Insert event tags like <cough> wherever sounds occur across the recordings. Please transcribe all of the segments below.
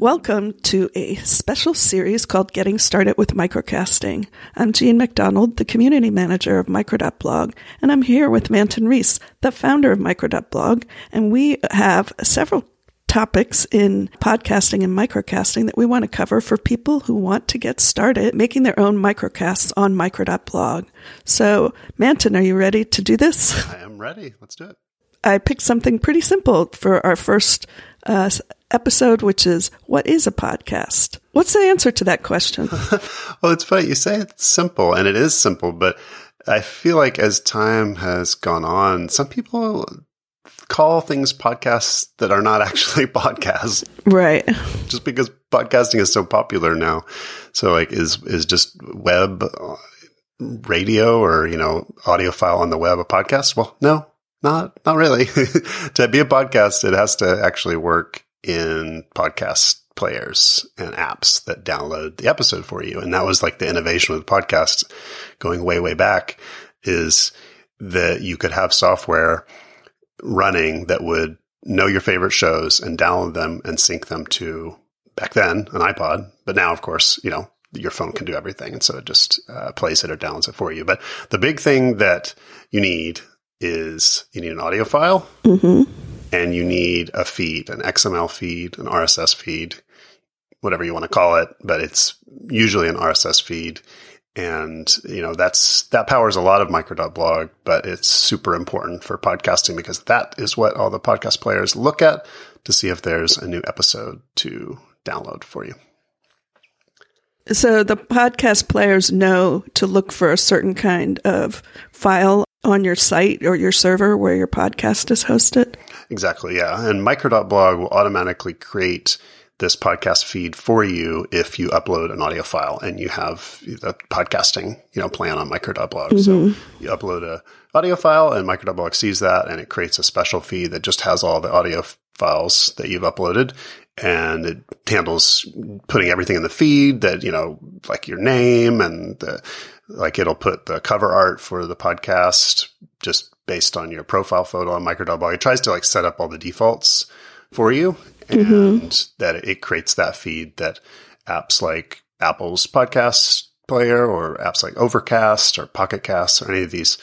Welcome to a special series called Getting Started with Microcasting. I'm Jean MacDonald, the community manager of Micro.blog, and I'm here with Manton Reece, the founder of Micro.blog, and we have several topics in podcasting and microcasting that we want to cover for people who want to get started making their own microcasts on Micro.blog. So, Manton, are you ready to do this? I am ready. Let's do it. I picked something pretty simple for our first uh, episode, which is What is a podcast? What's the answer to that question? <laughs> well, it's funny. You say it's simple, and it is simple, but I feel like as time has gone on, some people call things podcasts that are not <laughs> actually podcasts. Right. Just because podcasting is so popular now. So like is is just web radio or, you know, audio file on the web a podcast? Well, no, not not really. <laughs> to be a podcast, it has to actually work in podcast players and apps that download the episode for you. And that was like the innovation with podcasts going way, way back is that you could have software running that would know your favorite shows and download them and sync them to back then an iPod. But now, of course, you know, your phone can do everything. And so it just uh, plays it or downloads it for you. But the big thing that you need is you need an audio file mm-hmm. And you need a feed, an XML feed, an RSS feed, whatever you want to call it, but it's usually an RSS feed. And, you know, that's, that powers a lot of micro.blog, but it's super important for podcasting because that is what all the podcast players look at to see if there's a new episode to download for you. So the podcast players know to look for a certain kind of file on your site or your server where your podcast is hosted? Exactly, yeah. And micro.blog will automatically create this podcast feed for you if you upload an audio file and you have the podcasting, you know, plan on micro.blog. Mm-hmm. So you upload a audio file and micro.blog sees that and it creates a special feed that just has all the audio files that you've uploaded and it handles putting everything in the feed that, you know, like your name and the like it'll put the cover art for the podcast just based on your profile photo on micro.blog. It tries to like set up all the defaults for you and mm-hmm. that it creates that feed that apps like Apple's podcast player or apps like Overcast or Pocket Casts or any of these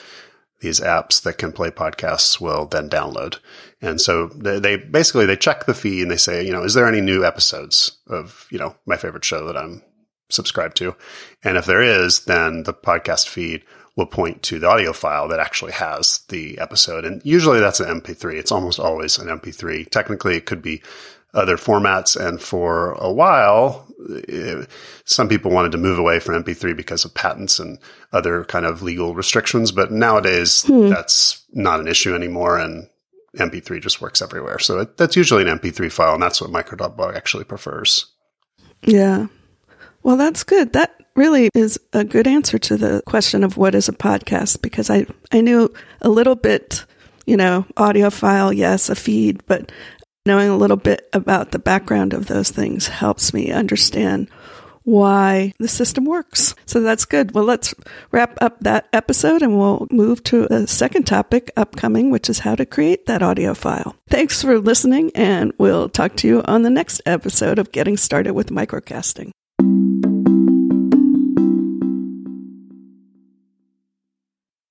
these apps that can play podcasts will then download. And so they, they, basically they check the feed and they say, you know, is there any new episodes of, you know, my favorite show that I'm subscribed to. And if there is, then the podcast feed will point to the audio file that actually has the episode. And usually that's an MP3. It's almost always an MP3. Technically, it could be other formats. And for a while, eh, some people wanted to move away from MP3 because of patents and other kind of legal restrictions. But nowadays, hmm. that's not an issue anymore. And MP3 just works everywhere. So it, that's usually an MP3 file. And that's what micro.blog actually prefers. Yeah. Well, that's good. That really is a good answer to the question of what is a podcast because I, I knew a little bit, you know, audio file, yes, a feed, but knowing a little bit about the background of those things helps me understand why the system works. So that's good. Well, let's wrap up that episode and we'll move to a second topic upcoming, which is how to create that audio file. Thanks for listening, and we'll talk to you on the next episode of Getting Started with Microcasting.